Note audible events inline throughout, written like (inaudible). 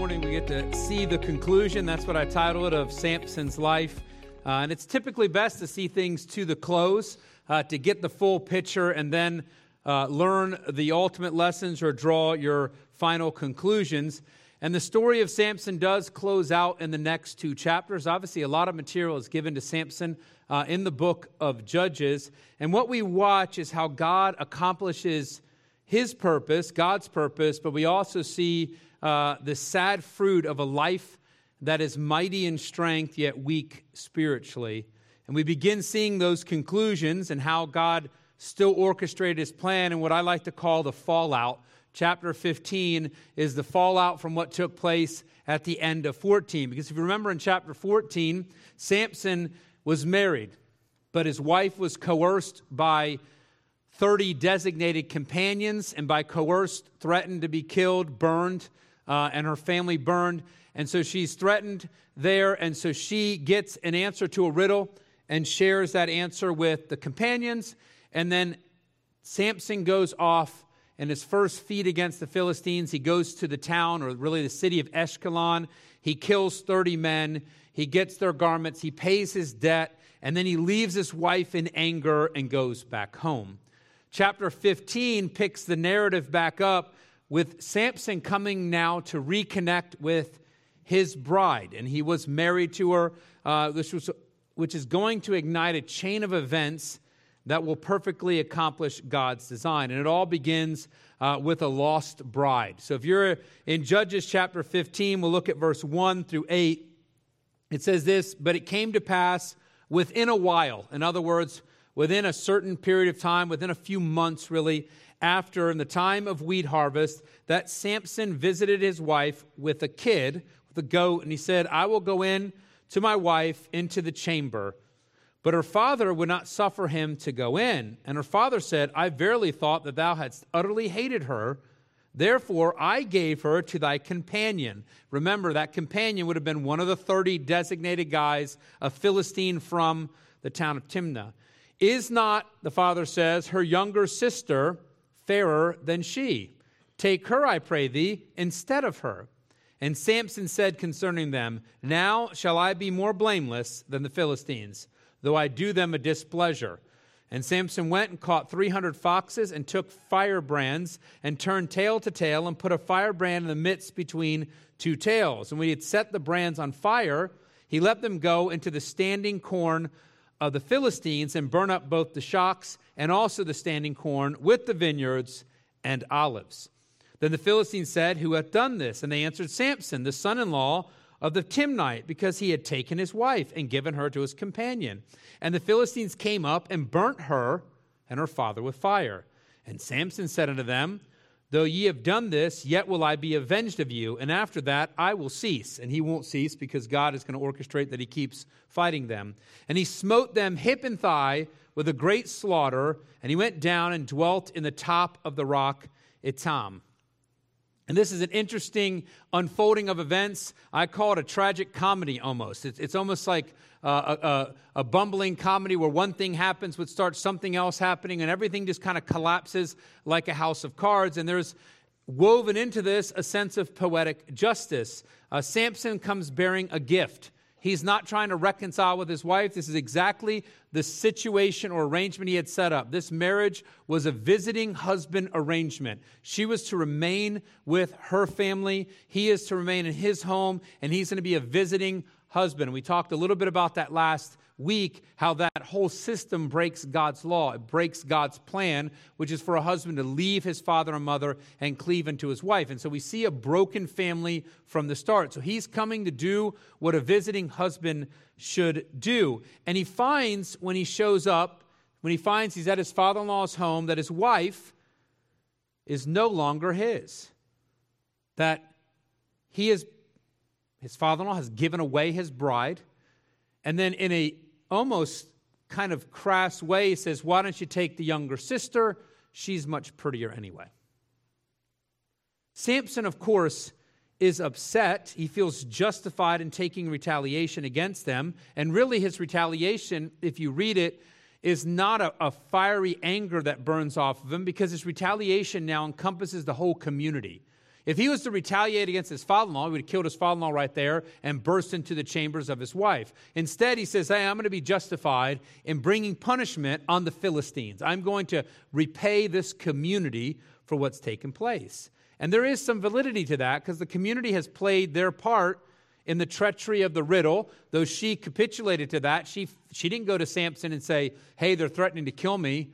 morning we get to see the conclusion. That's what I title it of Samson's life. Uh, and it's typically best to see things to the close, uh, to get the full picture, and then uh, learn the ultimate lessons or draw your final conclusions. And the story of Samson does close out in the next two chapters. Obviously, a lot of material is given to Samson uh, in the book of Judges. And what we watch is how God accomplishes his purpose, God's purpose, but we also see uh, the sad fruit of a life that is mighty in strength yet weak spiritually. And we begin seeing those conclusions and how God still orchestrated his plan and what I like to call the fallout. Chapter 15 is the fallout from what took place at the end of 14. Because if you remember in chapter 14, Samson was married, but his wife was coerced by 30 designated companions and by coerced threatened to be killed, burned uh, and her family burned. And so she's threatened there. And so she gets an answer to a riddle and shares that answer with the companions. And then Samson goes off in his first feat against the Philistines. He goes to the town, or really the city of Ashkelon. He kills 30 men. He gets their garments. He pays his debt. And then he leaves his wife in anger and goes back home. Chapter 15 picks the narrative back up with Samson coming now to reconnect with his bride. And he was married to her, uh, which, was, which is going to ignite a chain of events that will perfectly accomplish God's design. And it all begins uh, with a lost bride. So if you're in Judges chapter 15, we'll look at verse 1 through 8. It says this But it came to pass within a while, in other words, within a certain period of time, within a few months really, after, in the time of wheat harvest, that Samson visited his wife with a kid, with a goat, and he said, I will go in to my wife into the chamber. But her father would not suffer him to go in. And her father said, I verily thought that thou hadst utterly hated her. Therefore, I gave her to thy companion. Remember, that companion would have been one of the 30 designated guys, a Philistine from the town of Timnah. Is not, the father says, her younger sister fairer than she. Take her, I pray thee, instead of her. And Samson said concerning them, Now shall I be more blameless than the Philistines, though I do them a displeasure. And Samson went and caught 300 foxes and took firebrands and turned tail to tail and put a firebrand in the midst between two tails. And when he had set the brands on fire, he let them go into the standing corn of the Philistines and burn up both the shocks and also the standing corn with the vineyards and olives. Then the Philistines said, Who hath done this? And they answered, Samson, the son in law of the Timnite, because he had taken his wife and given her to his companion. And the Philistines came up and burnt her and her father with fire. And Samson said unto them, Though ye have done this, yet will I be avenged of you, and after that I will cease. And he won't cease because God is going to orchestrate that he keeps fighting them. And he smote them hip and thigh with a great slaughter, and he went down and dwelt in the top of the rock Etam. And this is an interesting unfolding of events. I call it a tragic comedy almost. It's, it's almost like uh, a, a, a, bumbling comedy where one thing happens would start something else happening, and everything just kind of collapses like a house of cards. And there's woven into this a sense of poetic justice. Uh, Samson comes bearing a gift. He's not trying to reconcile with his wife. This is exactly the situation or arrangement he had set up. This marriage was a visiting husband arrangement. She was to remain with her family, he is to remain in his home, and he's going to be a visiting husband. We talked a little bit about that last week how that whole system breaks God's law. It breaks God's plan, which is for a husband to leave his father and mother and cleave unto his wife. And so we see a broken family from the start. So he's coming to do what a visiting husband should do. And he finds when he shows up, when he finds he's at his father in law's home, that his wife is no longer his. That he is, his father in law has given away his bride. And then, in a almost kind of crass way, he says, Why don't you take the younger sister? She's much prettier anyway. Samson, of course, is upset. He feels justified in taking retaliation against them. And really, his retaliation, if you read it, is not a, a, fiery anger that burns off of him because his retaliation now encompasses the whole community. If he was to retaliate against his father in law, he would have killed his father in law right there and burst into the chambers of his wife. Instead, he says, Hey, I'm going to be justified in bringing punishment on the Philistines. I'm going to repay this community for what's taken place. And there is some validity to that because the community has played their part in the treachery of the riddle. Though she capitulated to that, she, she didn't go to Samson and say, Hey, they're threatening to kill me.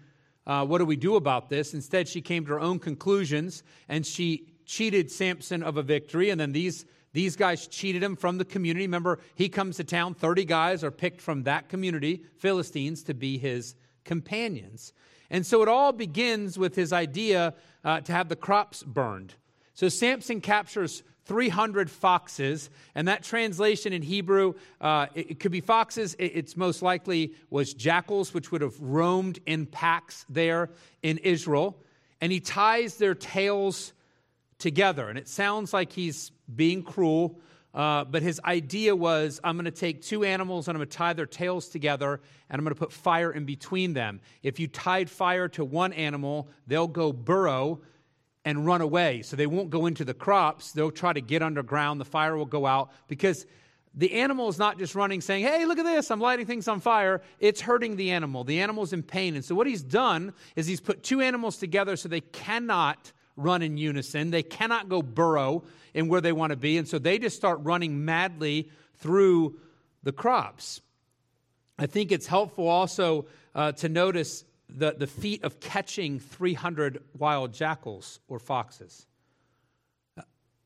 Uh, what do we do about this? Instead, she came to her own conclusions and she cheated Samson of a victory. And then these, these guys cheated him from the community. Remember, he comes to town, 30 guys are picked from that community, Philistines, to be his companions. And so it all begins with his idea uh, to have the crops burned. So Samson captures 300 foxes, and that translation in Hebrew, uh, it, it, could be foxes. It, it's most likely was jackals, which would have roamed in packs there in Israel. And he ties their tails together. And it sounds like he's being cruel, uh, but his idea was I'm going to take two animals and I'm going to tie their tails together and I'm going to put fire in between them. If you tied fire to one animal, they'll go burrow and run away. So they won't go into the crops. They'll try to get underground. The fire will go out because the animal is not just running saying, Hey, look at this, I'm lighting things on fire. It's hurting the animal. The animal's in pain. And so what he's done is he's put two animals together so they cannot run in unison. They cannot go burrow in where they want to be. And so they just start running madly through the crops. I think it's helpful also uh, to notice the, the feat of catching 300 wild jackals or foxes.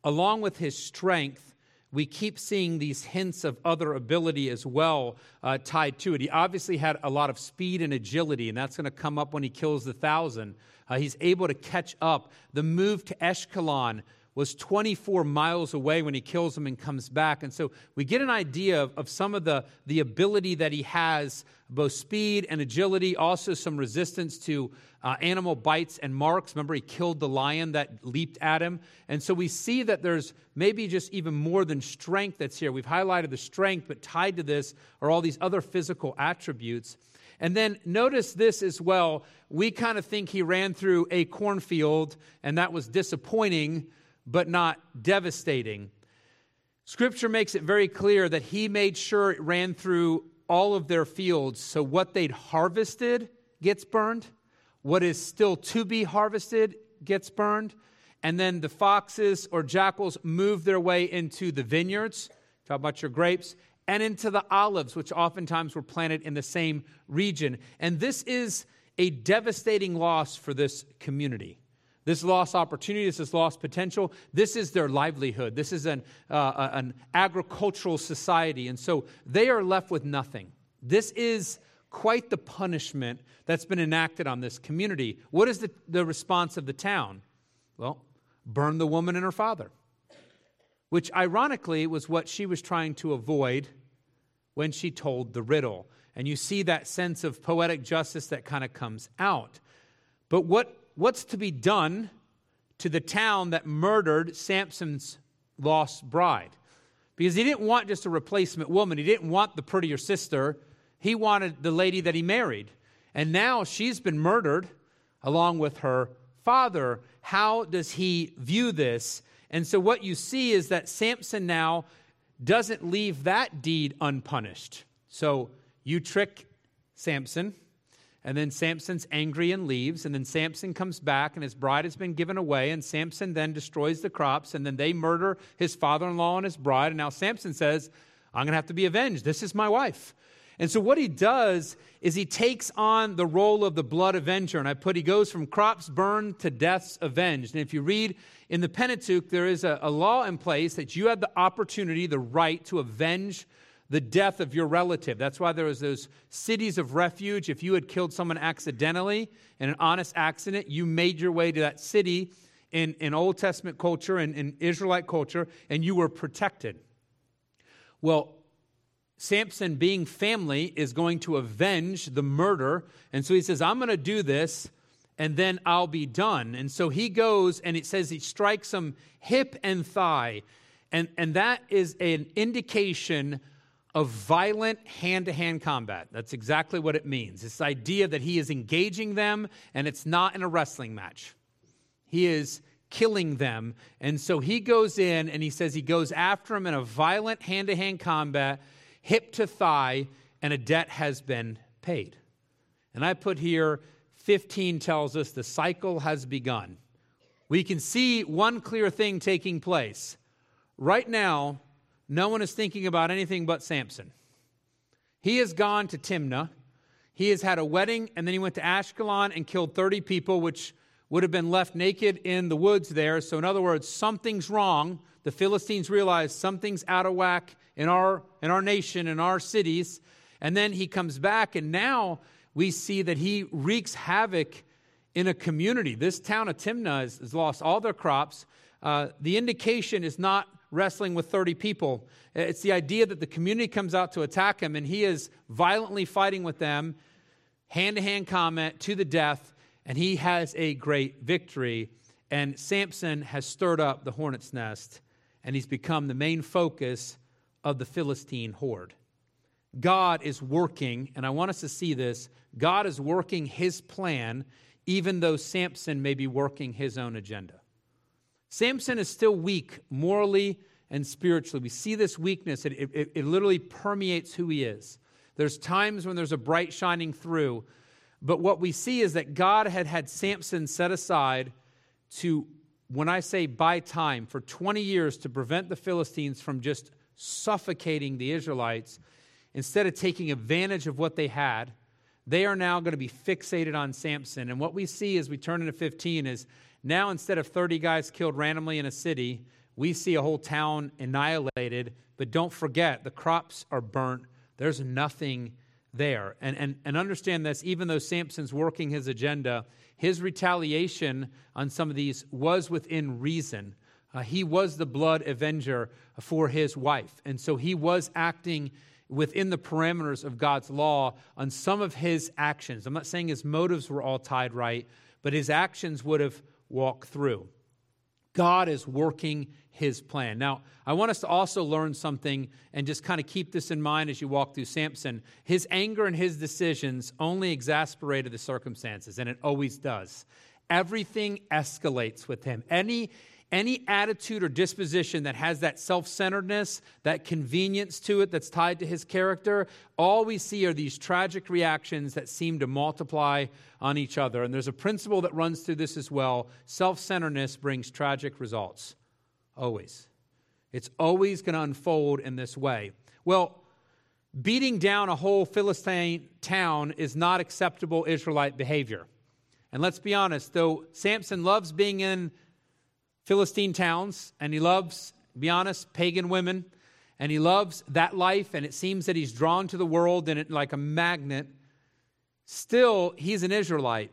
Along with his strength, we keep seeing these hints of other ability as well uh, tied to it. He obviously had a lot of speed and agility, and that's going to come up when he kills the thousand. Uh, he's able to catch up. The move to Eshkelon was 24 miles away when he kills him and comes back. And so we get an idea of, of some of the, the ability that he has, both speed and agility, also some resistance to uh, animal bites and marks. Remember, he killed the lion that leaped at him. And so we see that there's maybe just even more than strength that's here. We've highlighted the strength, but tied to this are all these other physical attributes. And then notice this as well. We kind of think he ran through a cornfield, and that was disappointing but not devastating. Scripture makes it very clear that he made sure it ran through all of their fields, so what they'd harvested gets burned, what is still to be harvested gets burned, and then the foxes or jackals move their way into the vineyards. Talk about your grapes. And into the olives, which oftentimes were planted in the same region. And this is a devastating loss for this community. This lost opportunity, this is lost potential. This is their livelihood. This is an, uh, an agricultural society. And so they are left with nothing. This is quite the punishment that's been enacted on this community. What is the, the response of the town? Well, burn the woman and her father, which ironically was what she was trying to avoid when she told the riddle. And you see that sense of poetic justice that kind of comes out. But what what's to be done to the town that murdered Samson's lost bride? Because he didn't want just a replacement woman, he didn't want the prettier sister, he wanted the lady that he married. And now she's been murdered along with her father. How does he view this? And so, what you see is that Samson now doesn't leave that deed unpunished. So, you trick Samson, and then Samson's angry and leaves. And then Samson comes back, and his bride has been given away. And Samson then destroys the crops. And then they murder his father in law and his bride. And now Samson says, I'm going to have to be avenged. This is my wife. And so what he does is he takes on the role of the blood avenger. And I put he goes from crops burned to deaths avenged. And if you read in the Pentateuch, there is a, a law in place that you have the opportunity, the right to avenge the death of your relative. That's why there was those cities of refuge. If you had killed someone accidentally in an honest accident, you made your way to that city in, in Old Testament culture and in Israelite culture, and you were protected. Well, Samson, being family, is going to avenge the murder. And so he says, I'm going to do this and then I'll be done. And so he goes and it says he strikes him hip and thigh. And, and that is an indication of violent hand to hand combat. That's exactly what it means. This idea that he is engaging them and it's not in a wrestling match. He is killing them. And so he goes in and he says he goes after him in a violent hand to hand combat, hip to thigh, and a debt has been paid. And I put here 15 tells us the cycle has begun. We can see one clear thing taking place. Right now, no one is thinking about anything but Samson. He has gone to Timnah. He has had a wedding, and then he went to Ashkelon and killed 30 people, which would have been left naked in the woods there. So, in other words, something's wrong. The Philistines realize something's out of whack in our, in our nation, in our cities. And then he comes back, and now we see that he wreaks havoc in a community. This town of Timnah has, has lost all their crops. Uh, the indication is not wrestling with 30 people. It's the idea that the community comes out to attack him, and he is violently fighting with them, hand to hand combat to the death and he has a great victory. And Samson has stirred up the hornet's nest, and he's become the main focus of the Philistine horde. God is working, and I want us to see this God is working his plan, even though Samson may be working his own agenda. Samson is still weak morally and spiritually. We see this weakness, it, it, it literally permeates who he is. There's times when there's a bright shining through, but what we see is that God had had Samson set aside to, when I say buy time, for 20 years to prevent the Philistines from just suffocating the Israelites. Instead of taking advantage of what they had, they are now going to be fixated on Samson. And what we see as we turn into 15 is now instead of 30 guys killed randomly in a city, we see a whole town annihilated. But don't forget, the crops are burnt. There's nothing there. And, and, and understand this, even though Samson's working his agenda, his retaliation on some of these was within reason. Uh, he was the blood avenger for his wife. And so he was acting within the parameters of God's law on some of his actions. I'm not saying his motives were all tied right, but his actions would have walked through. God is working his plan. Now, I want us to also learn something and just kind of keep this in mind as you walk through Samson. His anger and his decisions only exasperated the circumstances, and it always does. Everything escalates with him. Any any attitude or disposition that has that self centeredness, that convenience to it that's tied to his character, all we see are these tragic reactions that seem to multiply on each other. And there's a principle that runs through this as well self centeredness brings tragic results. Always. It's always going to unfold in this way. Well, beating down a whole Philistine town is not acceptable Israelite behavior. And let's be honest, though Samson loves being in Philistine towns and he loves, be honest, pagan women, and he loves that life, and it seems that he's drawn to the world in it like a magnet, still, he's an Israelite.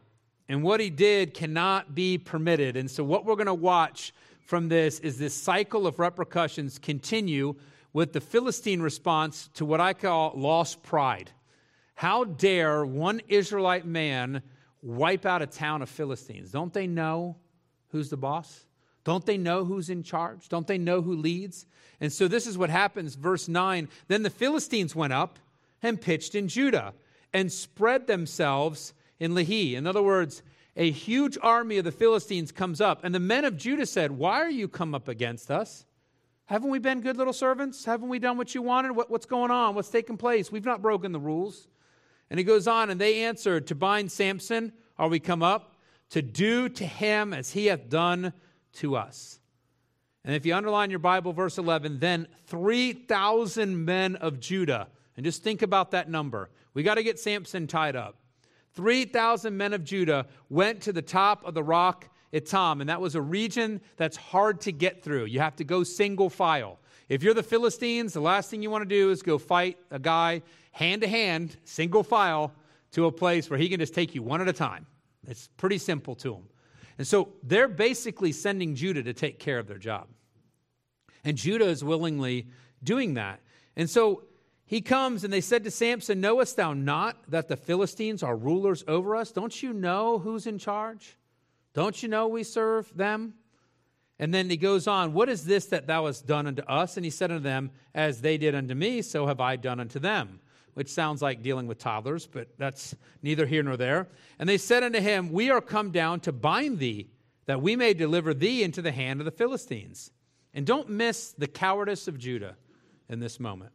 And what he did cannot be permitted. And so, what we're going to watch from this is this cycle of repercussions continue with the Philistine response to what I call lost pride. How dare one Israelite man wipe out a town of Philistines? Don't they know who's the boss? Don't they know who's in charge? Don't they know who leads? And so this is what happens, verse 9. Then the Philistines went up and pitched in Judah and spread themselves in Lehi. In other words, a huge army of the Philistines comes up, and the men of Judah said, Why are you come up against us? Haven't we been good little servants? Haven't we done what you wanted? What, what's going on? What's taking place? We've not broken the rules. And he goes on, and they answered, To bind Samson are we come up, to do to him as he hath done to us. And if you underline your Bible, verse 11, then 3,000 men of Judah, and just think about that number. We got to get Samson tied up. 3,000 men of Judah went to the top of the rock at Etam, and that was a region that's hard to get through. You have to go single file. If you're the Philistines, the last thing you want to do is go fight a guy hand to hand, single file, to a place where he can just take you one at a time. It's pretty simple to him. And so they're basically sending Judah to take care of their job. And Judah is willingly doing that. And so he comes and they said to Samson, Knowest thou not that the Philistines are rulers over us? Don't you know who's in charge? Don't you know we serve them? And then he goes on, What is this that thou hast done unto us? And he said unto them, As they did unto me, so have I done unto them. Which sounds like dealing with toddlers, but that's neither here nor there. And they said unto him, We are come down to bind thee, that we may deliver thee into the hand of the Philistines. And don't miss the cowardice of Judah in this moment.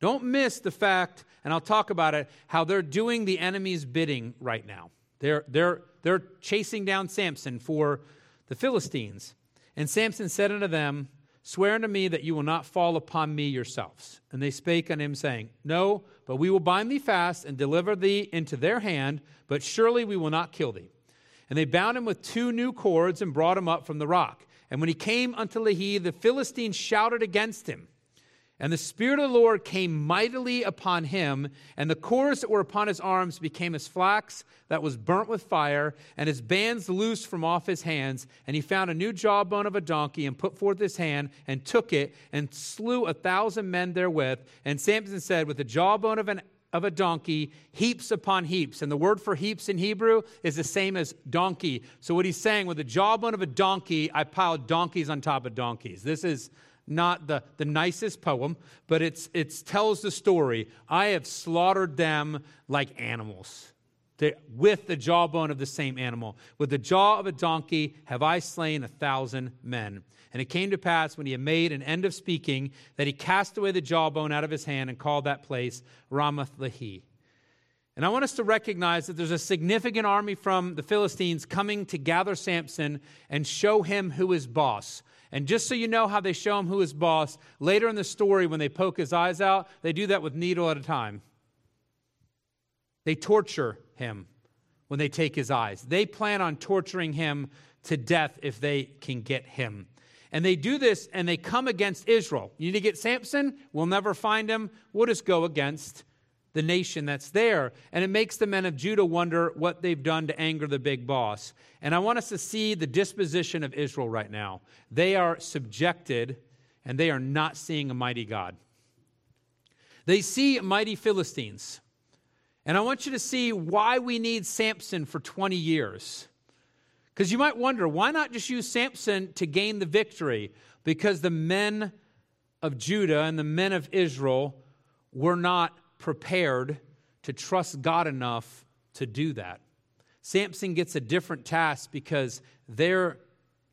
Don't miss the fact, and I'll talk about it, how they're doing the enemy's bidding right now. They're, they're, they're chasing down Samson for the Philistines. And Samson said unto them, Swear unto me that you will not fall upon me yourselves. And they spake unto him, saying, No, but we will bind thee fast and deliver thee into their hand, but surely we will not kill thee. And they bound him with two new cords and brought him up from the rock. And when he came unto Lehi, the Philistines shouted against him. And the Spirit of the Lord came mightily upon him, and the cords that were upon his arms became as flax that was burnt with fire, and his bands loosed from off his hands. And he found a new jawbone of a donkey, and put forth his hand, and took it, and slew a thousand men therewith. And Samson said, With the jawbone of an of a donkey, heaps upon heaps. And the word for heaps in Hebrew is the same as donkey. So, what he's saying, with the jawbone of a donkey, I piled donkeys on top of donkeys. This is not the, the nicest poem, but it's, it tells the story. I have slaughtered them like animals. They, with the jawbone of the same animal. With the jaw of a donkey have I slain a thousand men. And it came to pass when he had made an end of speaking that he cast away the jawbone out of his hand and called that place Ramath Lehi. And I want us to recognize that there's a significant army from the Philistines coming to gather Samson and show him who is boss. And just so you know how they show him who is boss, later in the story, when they poke his eyes out, they do that with needle at a time. They torture him when they take his eyes. They plan on torturing him to death if they can get him. And they do this and they come against Israel. You need to get Samson? We'll never find him. We'll just go against the nation that's there. And it makes the men of Judah wonder what they've done to anger the big boss. And I want us to see the disposition of Israel right now. They are subjected and they are not seeing a mighty God. They see mighty Philistines. And I want you to see why we need Samson for 20 years. Because you might wonder, why not just use Samson to gain the victory? Because the men of Judah and the men of Israel were not prepared to trust God enough to do that. Samson gets a different task because they're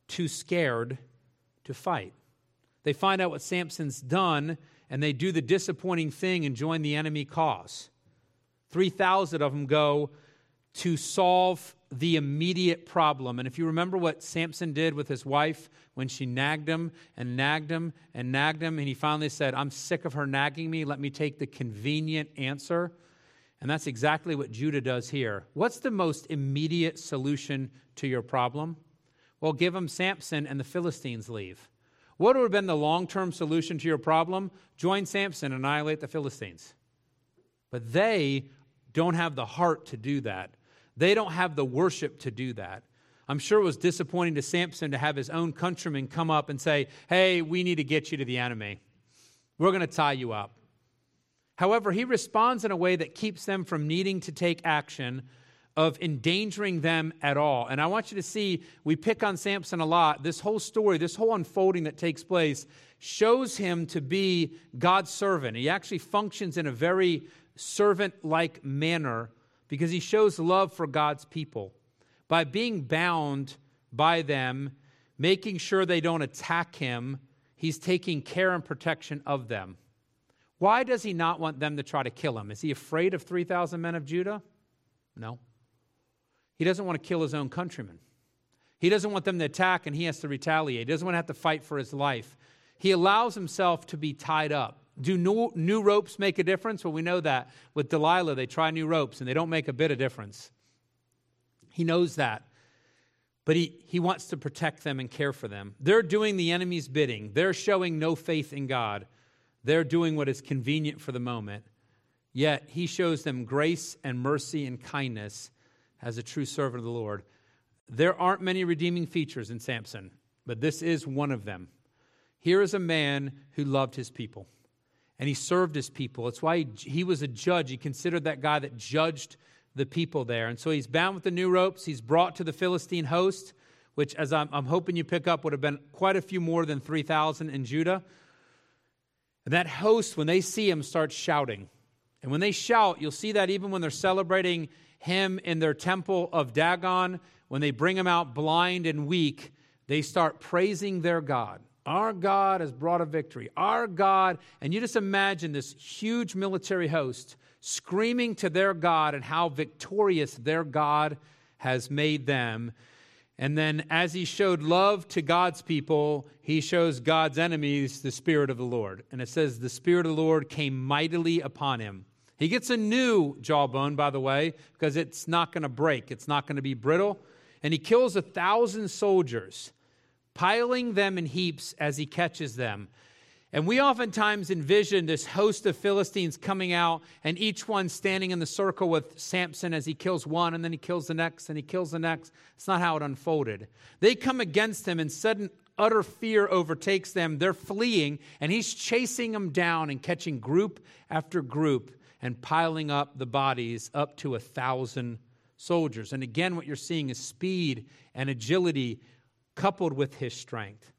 too scared to fight. They find out what Samson's done and they do the disappointing thing and join the enemy cause. 3,000 of them go to solve the immediate problem. And if you remember what Samson did with his wife when she nagged him and nagged him and nagged him, and he finally said, I'm sick of her nagging me. Let me take the convenient answer. And that's exactly what Judah does here. What's the most immediate solution to your problem? Well, give them Samson and the Philistines leave. What would have been the long term solution to your problem? Join Samson, annihilate the Philistines. But they don't have the heart to do that. They don't have the worship to do that. I'm sure it was disappointing to Samson to have his own countrymen come up and say, Hey, we need to get you to the enemy. We're going to tie you up. However, he responds in a way that keeps them from needing to take action of endangering them at all. And I want you to see, we pick on Samson a lot. This whole story, this whole unfolding that takes place, shows him to be God's servant. He actually functions in a very servant like manner because he shows love for God's people by being bound by them, making sure they don't attack him. He's taking care and protection of them. Why does he not want them to try to kill him? Is he afraid of 3,000 men of Judah? No. He doesn't want to kill his own countrymen. He doesn't want them to attack and he has to retaliate. He doesn't want to have to fight for his life. He allows himself to be tied up. Do new, new ropes make a difference? Well, we know that. With Delilah, they try new ropes and they don't make a bit of difference. He knows that. But he, he wants to protect them and care for them. They're doing the enemy's bidding, they're showing no faith in God. They're doing what is convenient for the moment. Yet he shows them grace and mercy and kindness as a true servant of the Lord. There aren't many redeeming features in Samson, but this is one of them. Here is a man who loved his people and he served his people. It's why he, he, was a judge. He considered that guy that judged the people there. And so he's bound with the new ropes. He's brought to the Philistine host, which, as I'm, I'm hoping you pick up, would have been quite a few more than 3,000 in Judah. And that host, when they see him, starts shouting. And when they shout, you'll see that even when they're celebrating him in their temple of Dagon, when they bring him out blind and weak, they start praising their God. Our God has brought a victory. Our God, and you just imagine this huge military host screaming to their God and how victorious their God has made them. And then, as he showed love to God's people, he shows God's enemies the Spirit of the Lord. And it says, The Spirit of the Lord came mightily upon him. He gets a new jawbone, by the way, because it's not going to break, it's not going to be brittle. And he kills a thousand soldiers, piling them in heaps as he catches them. And we oftentimes envision this host of Philistines coming out and each one standing in the circle with Samson as he kills one and then he kills the next and he kills the next. It's not how it unfolded. They come against him and sudden utter fear overtakes them. They're fleeing and he's chasing them down and catching group after group and piling up the bodies up to a thousand soldiers. And again, what you're seeing is speed and agility coupled with his strength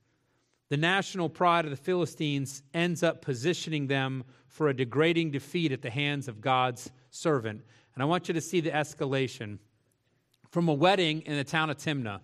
the national pride of the Philistines ends up positioning them for a degrading defeat at the hands of God's servant. And I want you to see the escalation from a wedding in the town of Timnah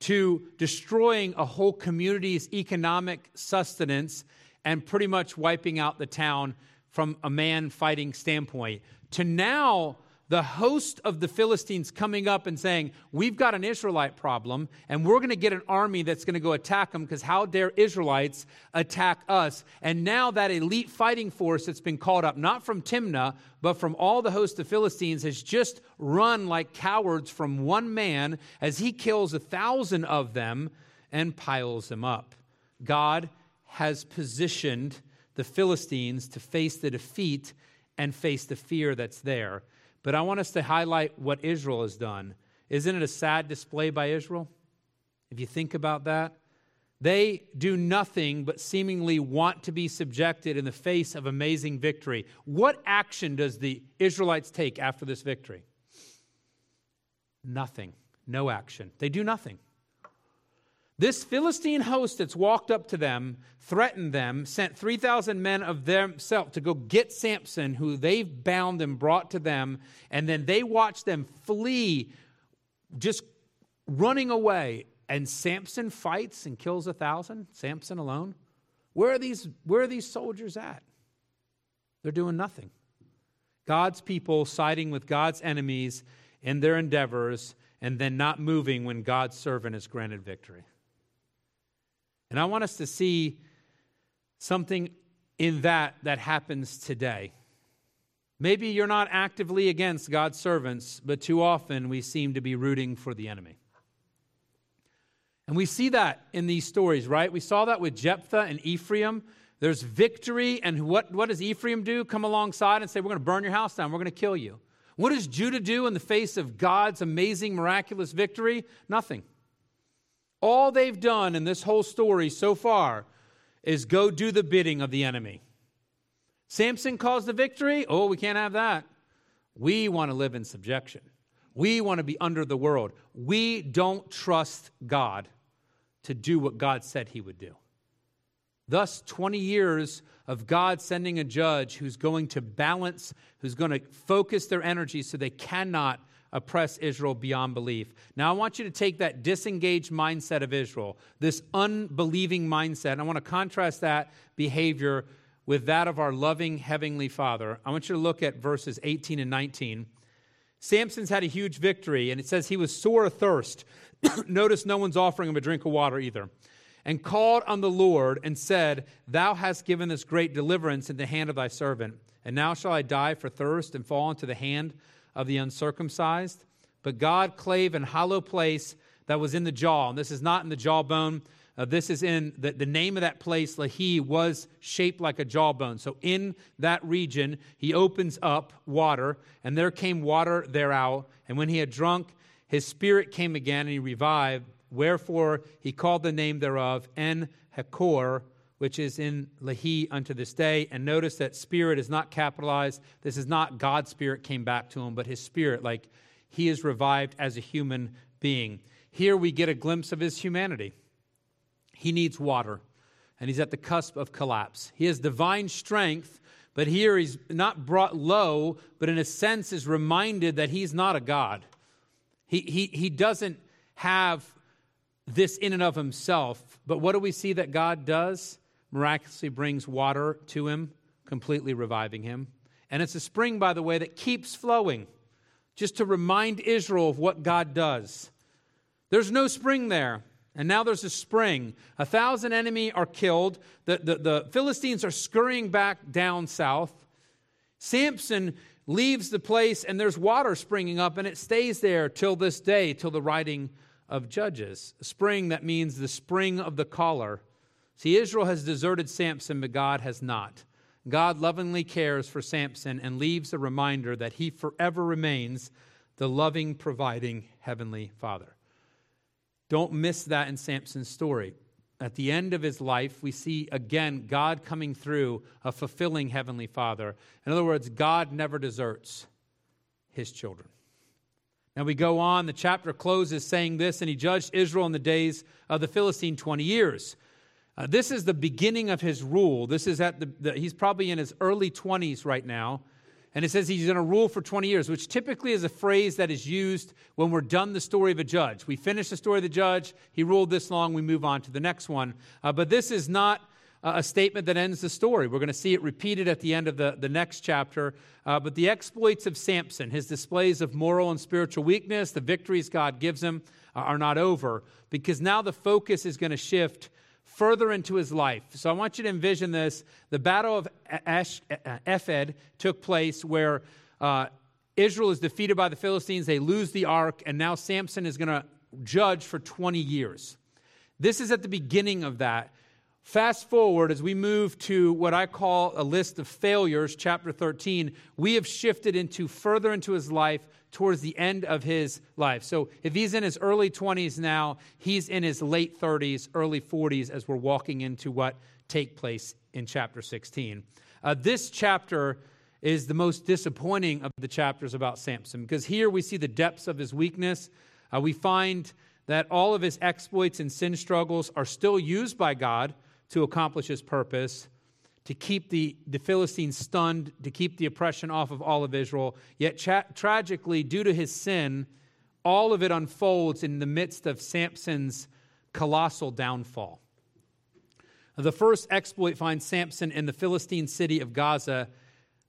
to destroying a whole community's economic sustenance and pretty much wiping out the town from a man fighting standpoint to now the host of the Philistines coming up and saying, We've got an Israelite problem, and we're going to get an army that's going to go attack them because how dare Israelites attack us? And now that elite fighting force that's been called up, not from Timnah, but from all the host of Philistines, has just run like cowards from one man as he kills a thousand of them and piles them up. God has positioned the Philistines to face the defeat and face the fear that's there. But I want us to highlight what Israel has done. Isn't it a sad display by Israel? If you think about that, they do nothing but seemingly want to be subjected in the face of amazing victory. What action does the Israelites take after this victory? Nothing. No action. They do nothing. This Philistine host that's walked up to them, threatened them, sent 3,000 men of themselves to go get Samson, who they've bound and brought to them, and then they watch them flee, just running away. And Samson fights and kills a thousand, Samson alone. Where are these, where are these soldiers at? They're doing nothing. God's people siding with God's enemies in their endeavors and then not moving when God's servant is granted victory. And I want us to see something in that that happens today. Maybe you're not actively against God's servants, but too often we seem to be rooting for the enemy. And we see that in these stories, right? We saw that with Jephthah and Ephraim. There's victory, and what, what does Ephraim do? Come alongside and say, We're going to burn your house down, we're going to kill you. What does Judah do in the face of God's amazing, miraculous victory? Nothing. All they've done in this whole story so far is go do the bidding of the enemy. Samson caused the victory. Oh, we can't have that. We want to live in subjection. We want to be under the world. We don't trust God to do what God said he would do. Thus, 20 years of God sending a judge who's going to balance, who's going to focus their energy so they cannot oppress Israel beyond belief. Now, I want you to take that disengaged mindset of Israel, this unbelieving mindset, and I want to contrast that behavior with that of our loving Heavenly Father. I want you to look at verses 18 and 19. Samson's had a huge victory, and it says he was sore athirst. (coughs) Notice no one's offering him a drink of water either. And called on the Lord and said, Thou hast given this great deliverance in the hand of thy servant. And now shall I die for thirst and fall into the hand of the uncircumcised. But God clave an hollow place that was in the jaw. And this is not in the jawbone. Uh, this is in the, the name of that place, Lahi, was shaped like a jawbone. So in that region, he opens up water, and there came water thereout. And when he had drunk, his spirit came again, and he revived. Wherefore he called the name thereof En Hakkore, which is in Lehi unto this day. And notice that spirit is not capitalized. This is not God's spirit came back to him, but his spirit, like he is revived as a human being. Here we get a glimpse of his humanity. He needs water, and he's at the cusp of collapse. He has divine strength, But here he's not brought low, but in a sense is reminded that he's not a God. He, he, he doesn't have this in and of himself. But what do we see that God does? Miraculously brings water to him, completely reviving him. And it's a spring, by the way, that keeps flowing, just to remind Israel of what God does. There's no spring there. And now there's a spring. A thousand enemy are killed. The, the, the Philistines are scurrying back down south. Samson leaves the place, and there's water springing up, and it stays there till this day, till the writing of Judges. Spring that means the spring of the caller. See, Israel has deserted Samson, but God has not. God lovingly cares for Samson and leaves a reminder that he forever remains the loving, providing Heavenly Father. Don't miss that in Samson's story. At the end of his life, we see again God coming through a fulfilling Heavenly Father. In other words, God never deserts his children. Now we go on, the chapter closes saying this, and he judged Israel in the days of the Philistine 20 years. Uh, this is the beginning of his rule. This is at the, the he's probably in his early 20s right now. And it says he's going to rule for 20 years, which typically is a phrase that is used when we're done the story of a judge. We finish the story of the judge, he ruled this long, we move on to the next one. Uh, but this is not a statement that ends the story. We're going to see it repeated at the end of the, the next chapter. Uh, but the exploits of Samson, his displays of moral and spiritual weakness, the victories God gives him, uh, are not over because now the focus is going to shift further into his life. So I want you to envision this. The Battle of Esh, Ephed took place where uh, Israel is defeated by the Philistines. They lose the ark, and now Samson is going to judge for 20 years. This is at the beginning of that. Fast forward as we move to what I call a list of failures, chapter 13, we have shifted into further into his life towards the end of his life. So if he's in his early 20s now, he's in his late 30s, early 40s as we're walking into what take place in chapter 16. Uh, this chapter is the most disappointing of the chapters about Samson because here we see the depths of his weakness. Uh, we find that all of his exploits and sin struggles are still used by God to accomplish his purpose, to keep the, the Philistines stunned, to keep the oppression off of all of Israel. Yet, tra- tragically, due to his sin, all of it unfolds in the midst of Samson's colossal downfall. The first exploit finds Samson in the Philistine city of Gaza,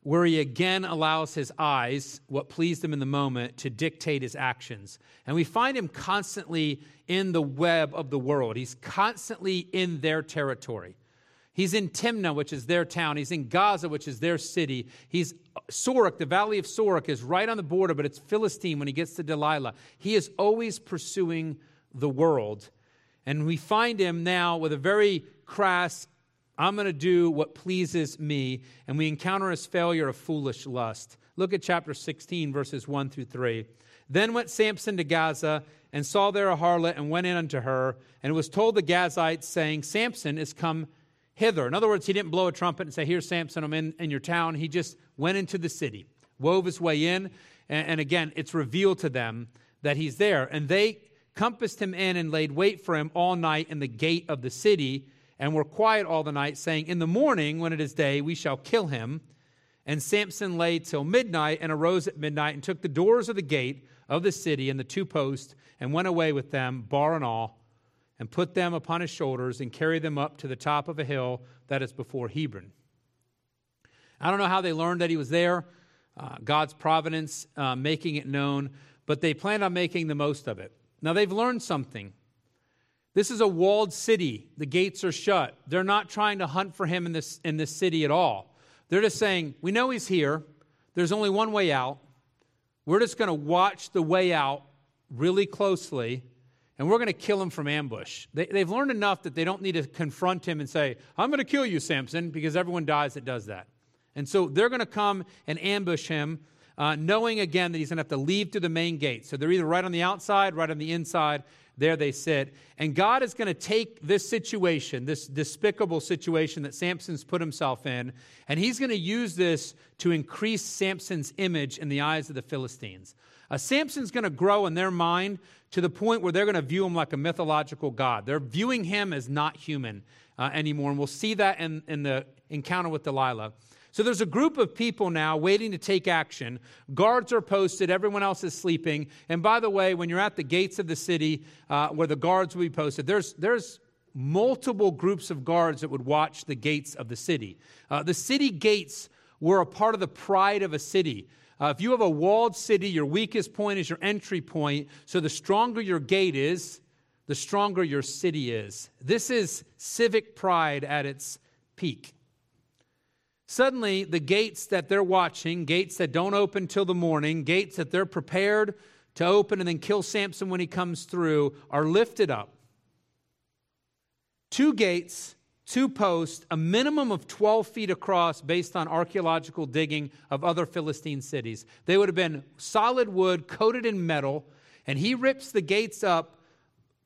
where he again allows his eyes, what pleased him in the moment, to dictate his actions. And we find him constantly in the web of the world. He's constantly in their territory. He's in Timnah, which is their town. He's in Gaza, which is their city. He's Sorek, the valley of Sorek is right on the border, but it's Philistine when he gets to Delilah. He is always pursuing the world. And we find him now with a very crass, I'm going to do what pleases me. And we encounter his failure of foolish lust. Look at chapter 16, verses 1 through 3. Then went Samson to Gaza and saw there a harlot and went in unto her and it was told the Gazites, saying, Samson is come hither. In other words, he didn't blow a trumpet and say, Here, Samson, I'm in, in your town. He just went into the city, wove his way in. And, and again, it's revealed to them that he's there. And they compassed him in and laid wait for him all night in the gate of the city and were quiet all the night, saying, In the morning, when it is day, we shall kill him. And Samson lay till midnight and arose at midnight and took the doors of the gate of the city and the two posts and went away with them, bar and all, and put them upon his shoulders and carried them up to the top of a hill that is before Hebron. I don't know how they learned that he was there, uh, God's providence uh, making it known, but they planned on making the most of it. Now they've learned something. This is a walled city. The gates are shut. They're not trying to hunt for him in this, in this city at all. They're just saying, We know he's here. There's only one way out. We're just going to watch the way out really closely, and we're going to kill him from ambush. They, have learned enough that they don't need to confront him and say, I'm going to kill you, Samson, because everyone dies that does that. And so they're going to come and ambush him, uh, knowing again that he's going to have to leave through the main gate. So they're either right on the outside, right on the inside. There they sit. And God is going to take this situation, this despicable situation that Samson's put himself in, and he's going to use this to increase Samson's image in the eyes of the Philistines. Uh, Samson's going to grow in their mind to the point where they're going to view him like a mythological god. They're viewing him as not human uh, anymore, and we'll see that in, in the encounter with Delilah. So there's a group of people now waiting to take action. Guards are posted, everyone else is sleeping. And by the way, when you're at the gates of the city uh, where the guards will be posted, there's, there's multiple groups of guards that would watch the gates of the city. Uh, the city gates were a part of the pride of a city. Uh, if you have a walled city, your weakest point is your entry point. So the stronger your gate is, the stronger your city is. This is civic pride at its peak. Suddenly, the gates that they're watching, gates that don't open till the morning, gates that they're prepared to open and then kill Samson when he comes through, are lifted up. Two gates, two posts, a minimum of 12 feet across based on archaeological digging of other Philistine cities. They would have been solid wood coated in metal, and he rips the gates up.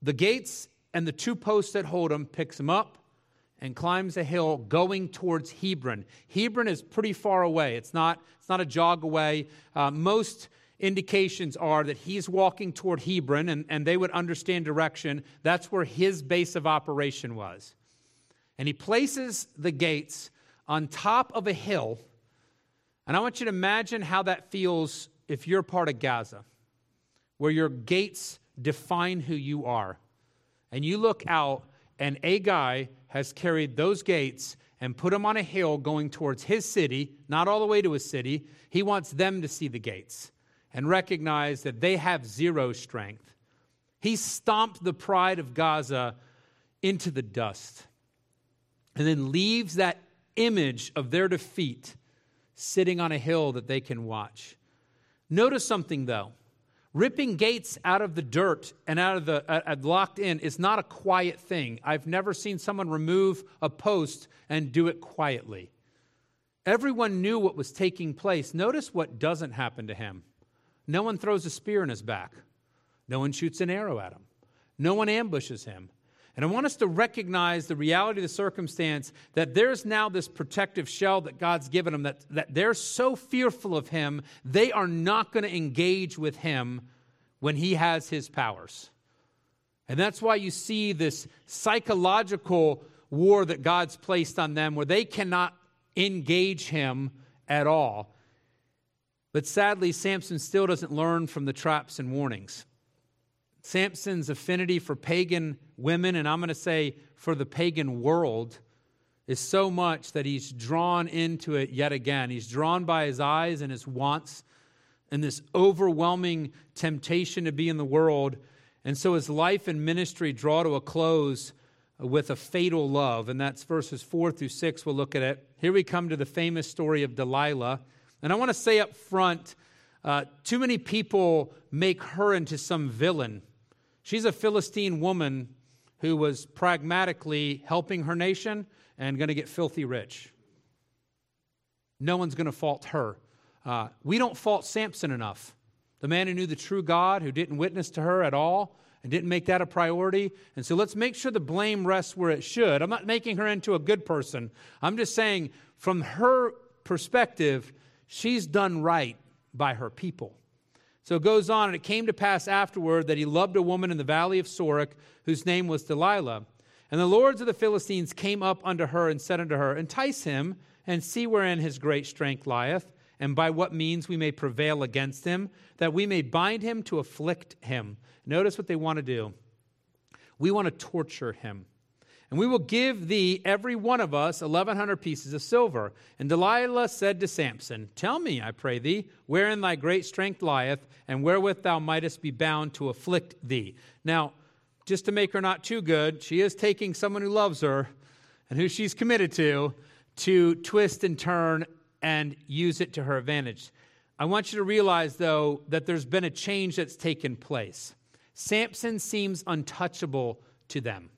The gates and the two posts that hold them picks them up and climbs a hill going towards Hebron. Hebron is pretty far away. It's not, it's not a jog away. Uh, most indications are that he's walking toward Hebron, and, and they would understand direction. That's where his base of operation was. And he places the gates on top of a hill. And I want you to imagine how that feels if you're part of Gaza, where your gates define who you are. And you look out, and a guy has carried those gates and put them on a hill going towards his city, not all the way to his city. He wants them to see the gates and recognize that they have zero strength. He stomped the pride of Gaza into the dust and then leaves that image of their defeat sitting on a hill that they can watch. Notice something though. Ripping gates out of the dirt and out of the uh, uh, locked in is not a quiet thing. I've never seen someone remove a post and do it quietly. Everyone knew what was taking place. Notice what doesn't happen to him. No one throws a spear in his back. No one shoots an arrow at him. No one ambushes him. And I want us to recognize the reality of the circumstance that there's now this protective shell that God's given them, that, that they're so fearful of him, they are not going to engage with him when he has his powers. And that's why you see this psychological war that God's placed on them where they cannot engage him at all. But sadly, Samson still doesn't learn from the traps and warnings. Samson's affinity for pagan women, and I'm going to say for the pagan world, is so much that he's drawn into it yet again. He's drawn by his eyes and his wants and this overwhelming temptation to be in the world. And so his life and ministry draw to a close with a fatal love. And that's verses four through six. We'll look at it. Here we come to the famous story of Delilah. And I want to say up front uh, too many people make her into some villain. She's a Philistine woman who was pragmatically helping her nation and going to get filthy rich. No one's going to fault her. Uh, we don't fault Samson enough. The man who knew the true God, who didn't witness to her at all, and didn't make that a priority. And so let's make sure the blame rests where it should. I'm not making her into a good person. I'm just saying, from her perspective, she's done right by her people. So it goes on, and it came to pass afterward that he loved a woman in the valley of Sorek, whose name was Delilah. And the lords of the Philistines came up unto her and said unto her, Entice him, and see wherein his great strength lieth, and by what means we may prevail against him, that we may bind him to afflict him. Notice what they want to do. We want to torture him. And we will give thee, every one of us, 1,100 pieces of silver. And Delilah said to Samson, Tell me, I pray thee, wherein thy great strength lieth, and wherewith thou mightest be bound to afflict thee. Now, just to make her not too good, she is taking someone who loves her and who she's committed to to twist and turn and use it to her advantage. I want you to realize, though, that there's been a change that's taken place. Samson seems untouchable to them.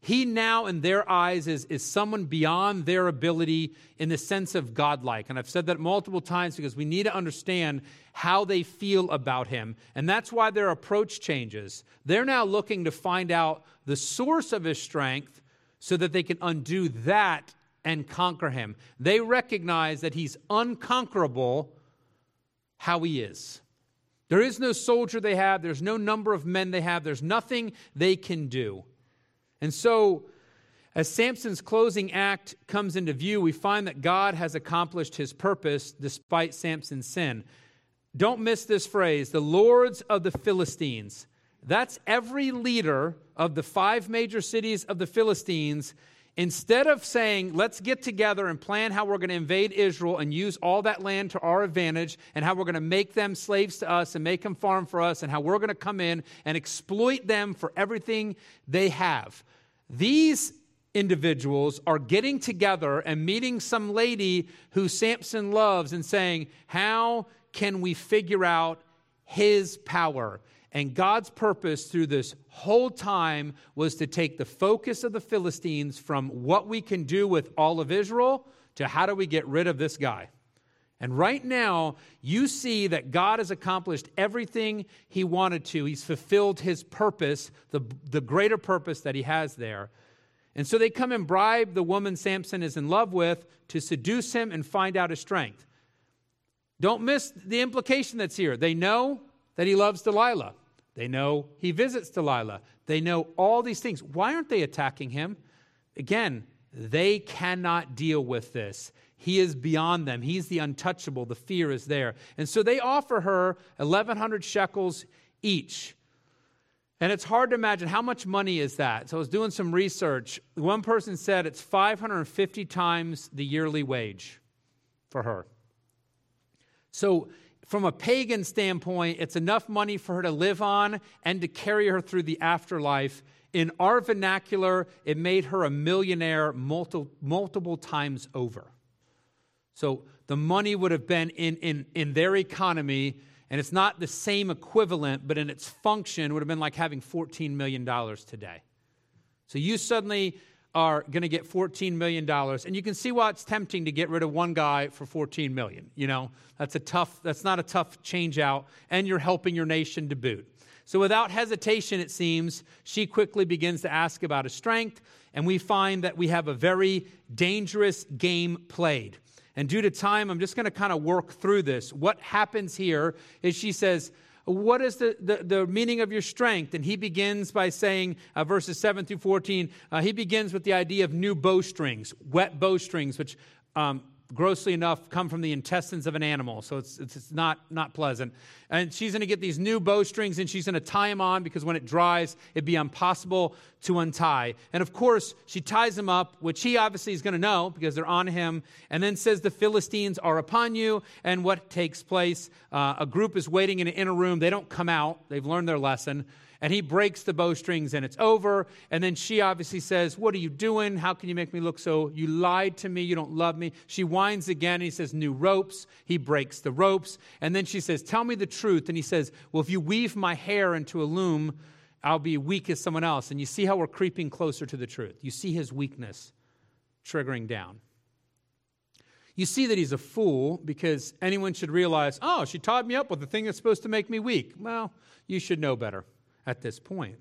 He now, in their eyes, is, is someone beyond their ability in the sense of godlike. And I've said that multiple times because we need to understand how they feel about him. And that's why their approach changes. They're now looking to find out the source of his strength so that they can undo that and conquer him. They recognize that he's unconquerable how he is. There is no soldier they have, there's no number of men they have, there's nothing they can do. And so, As Samson's closing act comes into view, we find that God has accomplished his purpose despite Samson's sin. Don't miss this phrase the lords of the Philistines. That's every leader of the five major cities of the Philistines. Instead of saying, let's get together and plan how we're going to invade Israel and use all that land to our advantage and how we're going to make them slaves to us and make them farm for us and how we're going to come in and exploit them for everything they have. These individuals are getting together and meeting some lady who Samson loves and saying, How can we figure out his power? And God's purpose through this whole time was to take the focus of the Philistines from what we can do with all of Israel to how do we get rid of this guy. And right now, you see that God has accomplished everything he wanted to. He's fulfilled his purpose, the, the greater purpose that he has there. And so they come and bribe the woman Samson is in love with to seduce him and find out his strength. Don't miss the implication that's here. They know that he loves Delilah. They know he visits Delilah. They know all these things. Why aren't they attacking him? Again, they cannot deal with this. He is beyond them. He's the untouchable. The fear is there. And so they offer her 1,100 shekels each. And it's hard to imagine how much money is that. So I was doing some research. One person said it's 550 times the yearly wage for her. So from a pagan standpoint, it's enough money for her to live on and to carry her through the afterlife. In our vernacular, it made her a millionaire multiple, multiple times over. So the money would have been in, in, in their economy, and it's not the same equivalent, but in its function, would have been like having $14 million today. So you suddenly are going to get $14 million. And you can see why it's tempting to get rid of one guy for 14 million. You know, that's a tough, that's not a tough change out, and you're helping your nation to boot. So without hesitation, it seems, she quickly begins to ask about his strength, and we find that we have a very dangerous game played. And due to time, I'm just going to kind of work through this. What happens here is she says, what is the, the, the, meaning of your strength? And he begins by saying, uh, verses 7 through 14, uh, he begins with the idea of new bowstrings, wet bowstrings, which um, grossly enough, come from the intestines of an animal. So it's, it's, not, not pleasant. And she's going to get these new bowstrings and she's going to tie them on because when it dries, it'd be impossible to untie. And of course, she ties them up, which he obviously is going to know because they're on him, and then says, The Philistines are upon you. And what takes place? Uh, a group is waiting in an inner room. They don't come out, they've learned their lesson and he breaks the bowstrings and it's over. And then she obviously says, What are you doing? How can you make me look so? You lied to me. You don't love me. She whines again. he says, New ropes. He breaks the ropes. And then she says, Tell me the truth. And he says, Well, if you weave my hair into a loom, I'll be weak as someone else. And you see how we're creeping closer to the truth. You see his weakness triggering down. You see that he's a fool because anyone should realize, oh, she tied me up with the thing that's supposed to make me weak. Well, you should know better at this point.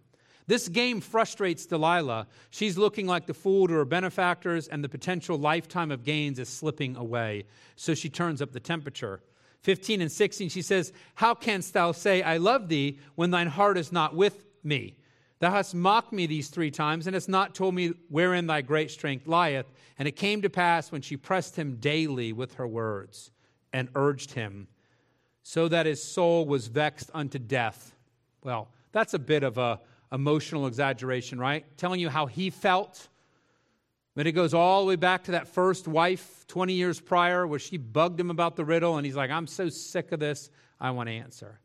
This game frustrates Delilah. She's looking like the fool to her benefactors, and the potential lifetime of gains is slipping away. So she turns up the temperature. 15 and 16, she says, How canst thou say, I love thee, when thine heart is not with me? Thou hast mocked me these three times, and hast not told me wherein thy great strength lieth. And it came to pass when she pressed him daily with her words, and urged him, so that his soul was vexed unto death. Well, that's a bit of a emotional exaggeration, right? Telling you how he felt. But it goes all the way back to that first wife 20 years prior where she bugged him about the riddle and he's like, I'm so sick of this, I want to answer.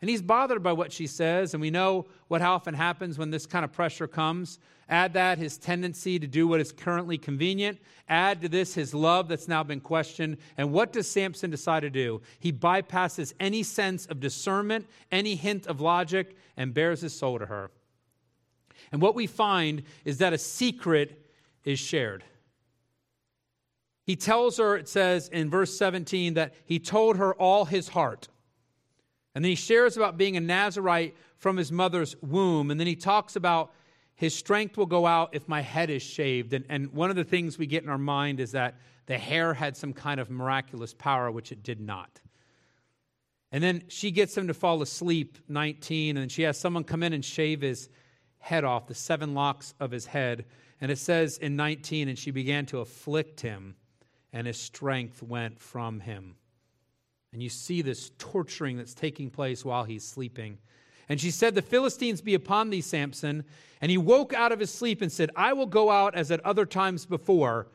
And he's bothered by what she says, and we know what often happens when this kind of pressure comes. Add that his tendency to do what is currently convenient. Add to this his love that's now been questioned. And what does Samson decide to do? He bypasses any sense of discernment, any hint of logic, and bares his soul to her. And what we find is that a secret is shared. He tells her, it says in verse 17, that he told her all his heart. And then he shares about being a Nazarite from his mother's womb. And then he talks about his strength will go out if my head is shaved. And, and one of the things we get in our mind is that the hair had some kind of miraculous power, which it did not. And then she gets him to fall asleep, 19, and she has someone come in and shave his head off, the seven locks of his head. And it says in 19, and she began to afflict him, and his strength went from him. And you see this torturing that's taking place while he's sleeping. And she said, The Philistines be upon thee, Samson. And he woke out of his sleep and said, I will go out as at other times before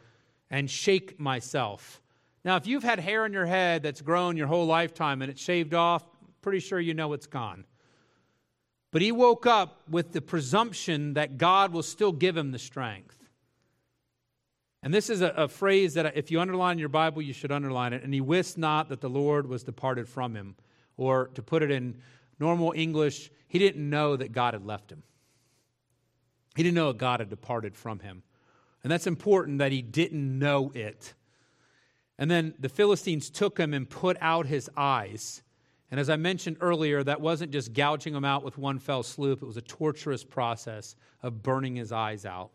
and shake myself. Now, if you've had hair on your head that's grown your whole lifetime and it's shaved off, pretty sure you know it's gone. But he woke up with the presumption that God will still give him the strength. And this is a, a, phrase that if you underline your Bible, you should underline it. And he wist not that the Lord was departed from him. Or to put it in normal English, he didn't know that God had left him. He didn't know that God had departed from him. And that's important that he didn't know it. And then the Philistines took him and put out his eyes. And as I mentioned earlier, that wasn't just gouging him out with one fell swoop, it was a torturous process of burning his eyes out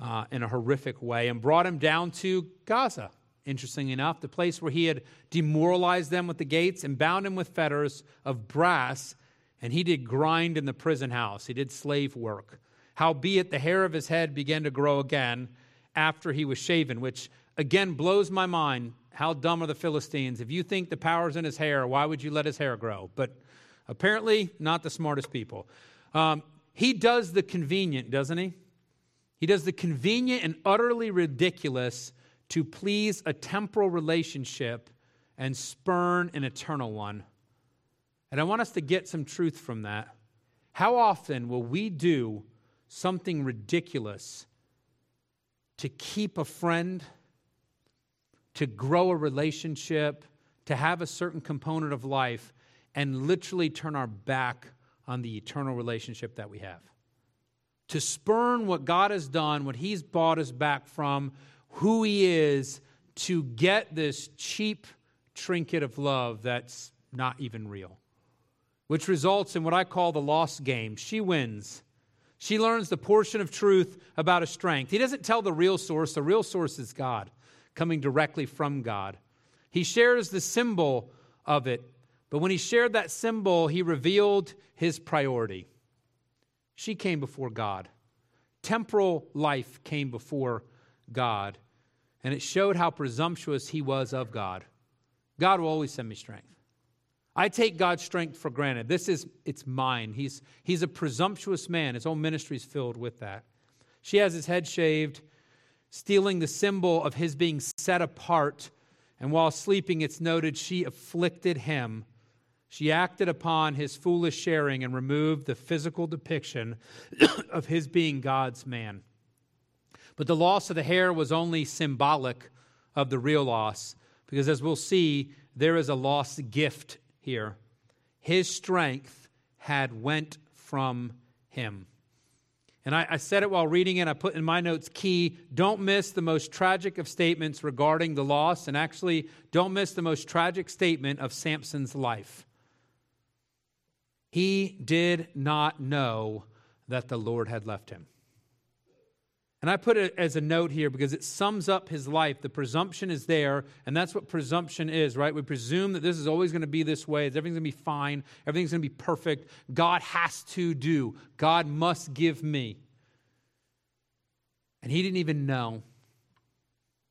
uh, in a horrific way and brought him down to Gaza. Interestingly enough, the place where he had demoralized them with the gates and bound him with fetters of brass, and he did grind in the prison house. He did slave work. Howbeit, the hair of his head began to grow again after he was shaven, which again blows my mind. How dumb are the Philistines? If you think the power's in his hair, why would you let his hair grow? But apparently, not the smartest people. Um, he does the convenient, doesn't he? He does the convenient and utterly ridiculous to please a temporal relationship and spurn an eternal one. And I want us to get some truth from that. How often will we do something ridiculous to keep a friend, to grow a relationship, to have a certain component of life, and literally turn our back on the eternal relationship that we have? To spurn what God has done, what He's bought us back from, who He is, to get this cheap trinket of love that's not even real, which results in what I call the lost game. She wins she learns the portion of truth about a strength. He doesn't tell the real source, the real source is God, coming directly from God. He shares the symbol of it, but when he shared that symbol, he revealed his priority. She came before God. Temporal life came before God, and it showed how presumptuous he was of God. God will always send me strength. I take God's strength for granted. This is, it's mine. He's, he's a presumptuous man. His whole ministry is filled with that. She has his head shaved, stealing the symbol of his being set apart. And while sleeping, it's noted she afflicted him. She acted upon his foolish sharing and removed the physical depiction (coughs) of his being God's man. But the loss of the hair was only symbolic of the real loss, because as we'll see, there is a lost gift here, his strength had went from him. And I, I, said it while reading it. I put in my notes key don't miss the most tragic of statements regarding the loss, and actually, don't miss the most tragic statement of Samson's life. He did not know that the Lord had left him. And I put it as a note here because it sums up his life. The presumption is there, and that's what presumption is, right? We presume that this is always going to be this way, everything's going to be fine, everything's going to be perfect. God has to do, God must give me. And he didn't even know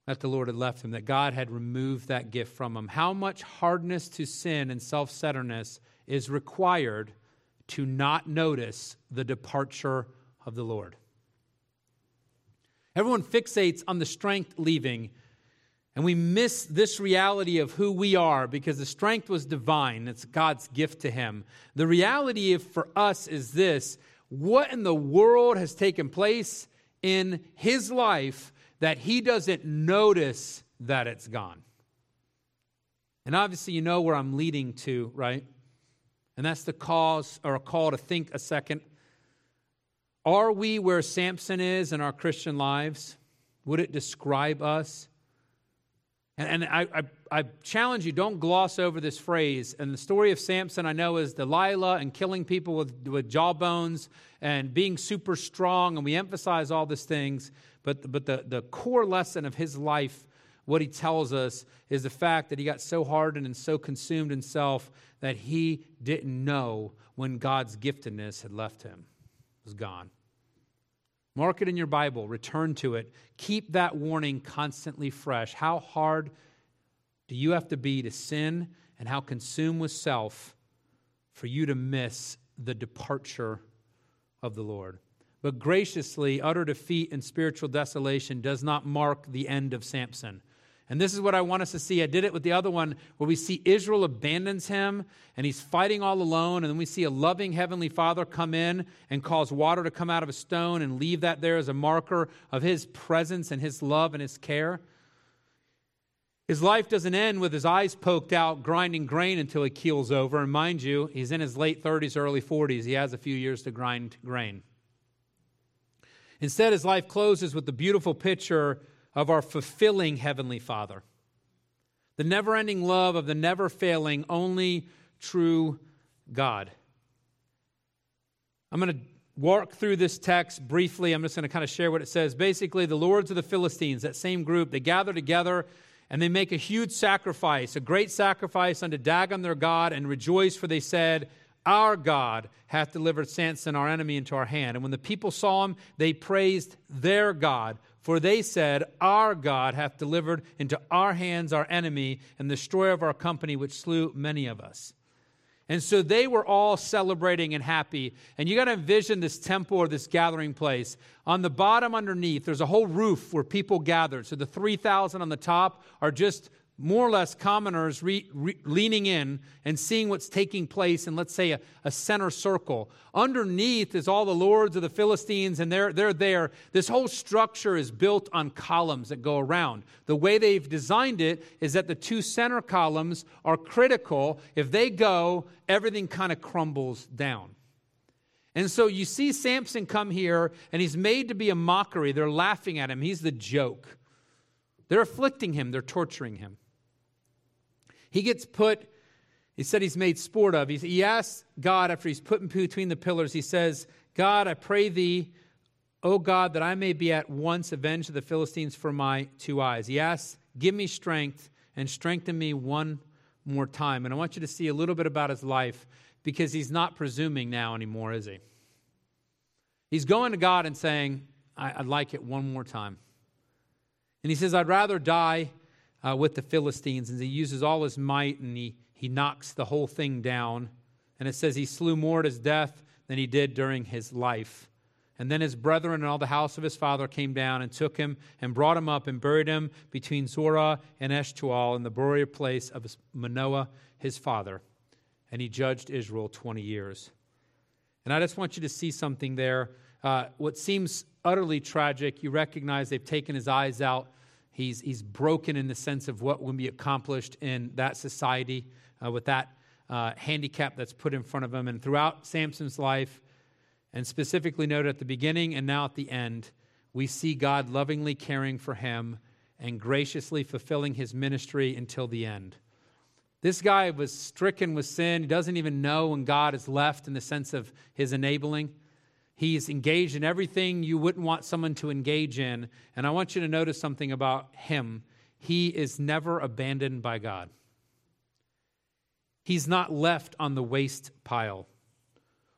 that the Lord had left him, that God had removed that gift from him. How much hardness to sin and self centeredness is required to not notice the departure of the Lord? Everyone fixates on the strength leaving, and we miss this reality of who we are because the strength was divine. It's God's gift to him. The reality for us is this what in the world has taken place in his life that he doesn't notice that it's gone? And obviously, you know where I'm leading to, right? And that's the cause or a call to think a second are we where Samson is in our Christian lives? Would it describe us? And, and I, I, I, challenge you, don't gloss over this phrase. And the story of Samson, I know, is Delilah and killing people with, with jawbones and being super strong. And we emphasize all these things. But, but the, the core lesson of his life, what he tells us, is the fact that he got so hardened and so consumed in self that he didn't know when God's giftedness had left him was gone. Mark it in your Bible, return to it. Keep that warning constantly fresh. How hard do you have to be to sin and how consumed with self for you to miss the departure of the Lord? But graciously, utter defeat and spiritual desolation does not mark the end of Samson. And this is what I want us to see. I did it with the other one where we see Israel abandons him and he's fighting all alone. And then we see a loving heavenly father come in and cause water to come out of a stone and leave that there as a marker of his presence and his love and his care. His life doesn't end with his eyes poked out, grinding grain until he keels over. And mind you, he's in his late 30s, early 40s. He has a few years to grind grain. Instead, his life closes with the beautiful picture of our fulfilling Heavenly Father. The never ending love of the never failing, only true God. I'm going to walk through this text briefly. I'm just going to kind of share what it says. Basically, the lords of the Philistines, that same group, they gather together and they make a huge sacrifice, a great sacrifice unto Dagon their God, and rejoice, for they said, Our God hath delivered Samson, our enemy, into our hand. And when the people saw him, they praised their God for they said, Our God hath delivered into our hands our enemy and the destroyer of our company, which slew many of us. And so they were all celebrating and happy. And you got to envision this temple or this gathering place. On the bottom underneath, there's a whole roof where people gathered. So the 3,000 on the top are just more or less commoners re, re, leaning in and seeing what's taking place in, let's say, a, a, center circle. Underneath is all the lords of the Philistines, and they're, they're there. This whole structure is built on columns that go around. The way they've designed it is that the two center columns are critical. If they go, everything kind of crumbles down. And so you see Samson come here, and he's made to be a mockery. They're laughing at him, he's the joke. They're afflicting him, they're torturing him. He gets put, he said he's made sport of. He asks God after he's put in between the pillars, he says, God, I pray thee, O God, that I may be at once avenged of the Philistines for my two eyes. He asks, Give me strength and strengthen me one more time. And I want you to see a little bit about his life because he's not presuming now anymore, is he? He's going to God and saying, I'd like it one more time. And he says, I'd rather die uh, with the Philistines, and he uses all his might and he, he knocks the whole thing down. And it says he slew more at his death than he did during his life. And then his brethren and all the house of his father came down and took him and brought him up and buried him between Zorah and Eshtaol in the burial place of Manoah, his father. And he judged Israel 20 years. And I just want you to see something there. Uh, what seems utterly tragic, you recognize they've taken his eyes out He's, he's broken in the sense of what will be accomplished in that society uh, with that uh, handicap that's put in front of him. And throughout Samson's life, and specifically noted at the beginning and now at the end, we see God lovingly caring for him and graciously fulfilling his ministry until the end. This guy was stricken with sin. He doesn't even know when God is left in the sense of his enabling. He's engaged in everything you wouldn't want someone to engage in. And I want you to notice something about him. He is never abandoned by God. He's not left on the waste pile.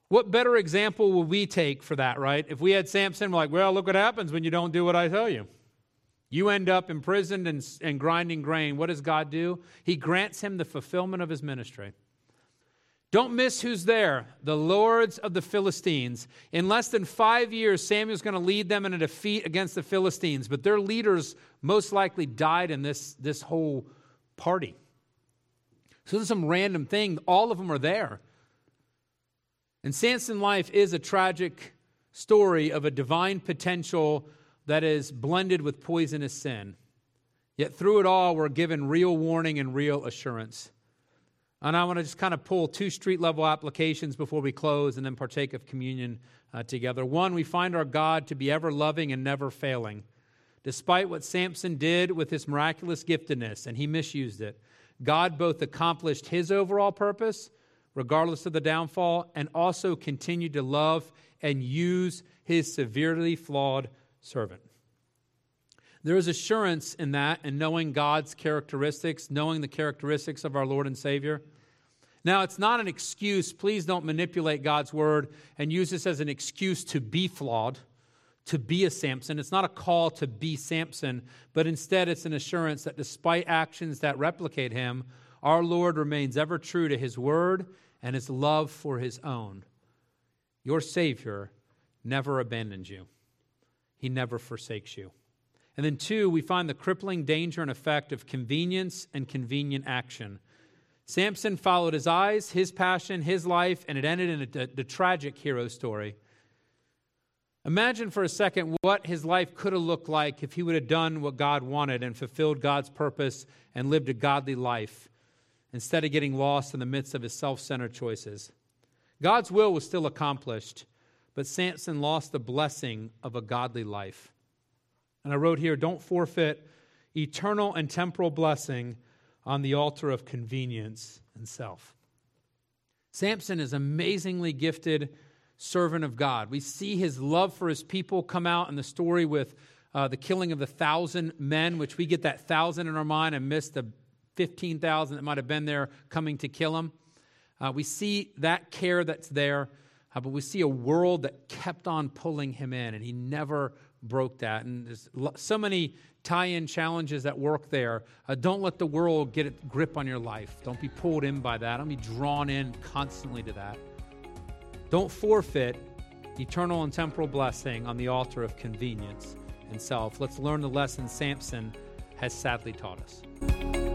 What better example would we take for that, right? If we had Samson, we're like, well, look what happens when you don't do what I tell you. You end up imprisoned and, and grinding grain. What does God do? He grants him the fulfillment of his ministry. Don't miss who's there the lords of the Philistines. In less than five years, Samuel's going to lead them in a defeat against the Philistines, but their leaders most likely died in this, this whole party. So this is some random thing. All of them are there. And Samson's life is a tragic story of a divine potential that is blended with poisonous sin. Yet through it all, we're given real warning and real assurance. And I want to just kind of pull two street level applications before we close and then partake of communion uh, together. One, we find our God to be ever loving and never failing. Despite what Samson did with his miraculous giftedness, and he misused it, God both accomplished his overall purpose, regardless of the downfall, and also continued to love and use his severely flawed servant. There is assurance in that and knowing God's characteristics, knowing the characteristics of our Lord and Savior. Now, it's not an excuse. Please don't manipulate God's word and use this as an excuse to be flawed, to be a Samson. It's not a call to be Samson, but instead it's an assurance that despite actions that replicate him, our Lord remains ever true to his word and his love for his own. Your Savior never abandons you, he never forsakes you. And then, two, we find the crippling danger and effect of convenience and convenient action. Samson followed his eyes, his passion, his life, and it ended in a, the tragic hero story. Imagine for a second what his life could have looked like if he would have done what God wanted and fulfilled God's purpose and lived a godly life instead of getting lost in the midst of his self centered choices. God's will was still accomplished, but Samson lost the blessing of a godly life. And I wrote here don't forfeit eternal and temporal blessing on the altar of convenience and self. Samson is amazingly gifted servant of God. We see his love for his people come out in the story with uh, the killing of the thousand men, which we get that thousand in our mind and miss the 15,000 that might have been there coming to kill him. Uh, we see that care that's there, uh, but we see a world that kept on pulling him in, and he never broke that. And there's so many tie in challenges that work there. Uh, don't let the world get a grip on your life. Don't be pulled in by that. Don't be drawn in constantly to that. Don't forfeit eternal and temporal blessing on the altar of convenience and self. Let's learn the lesson Samson has sadly taught us.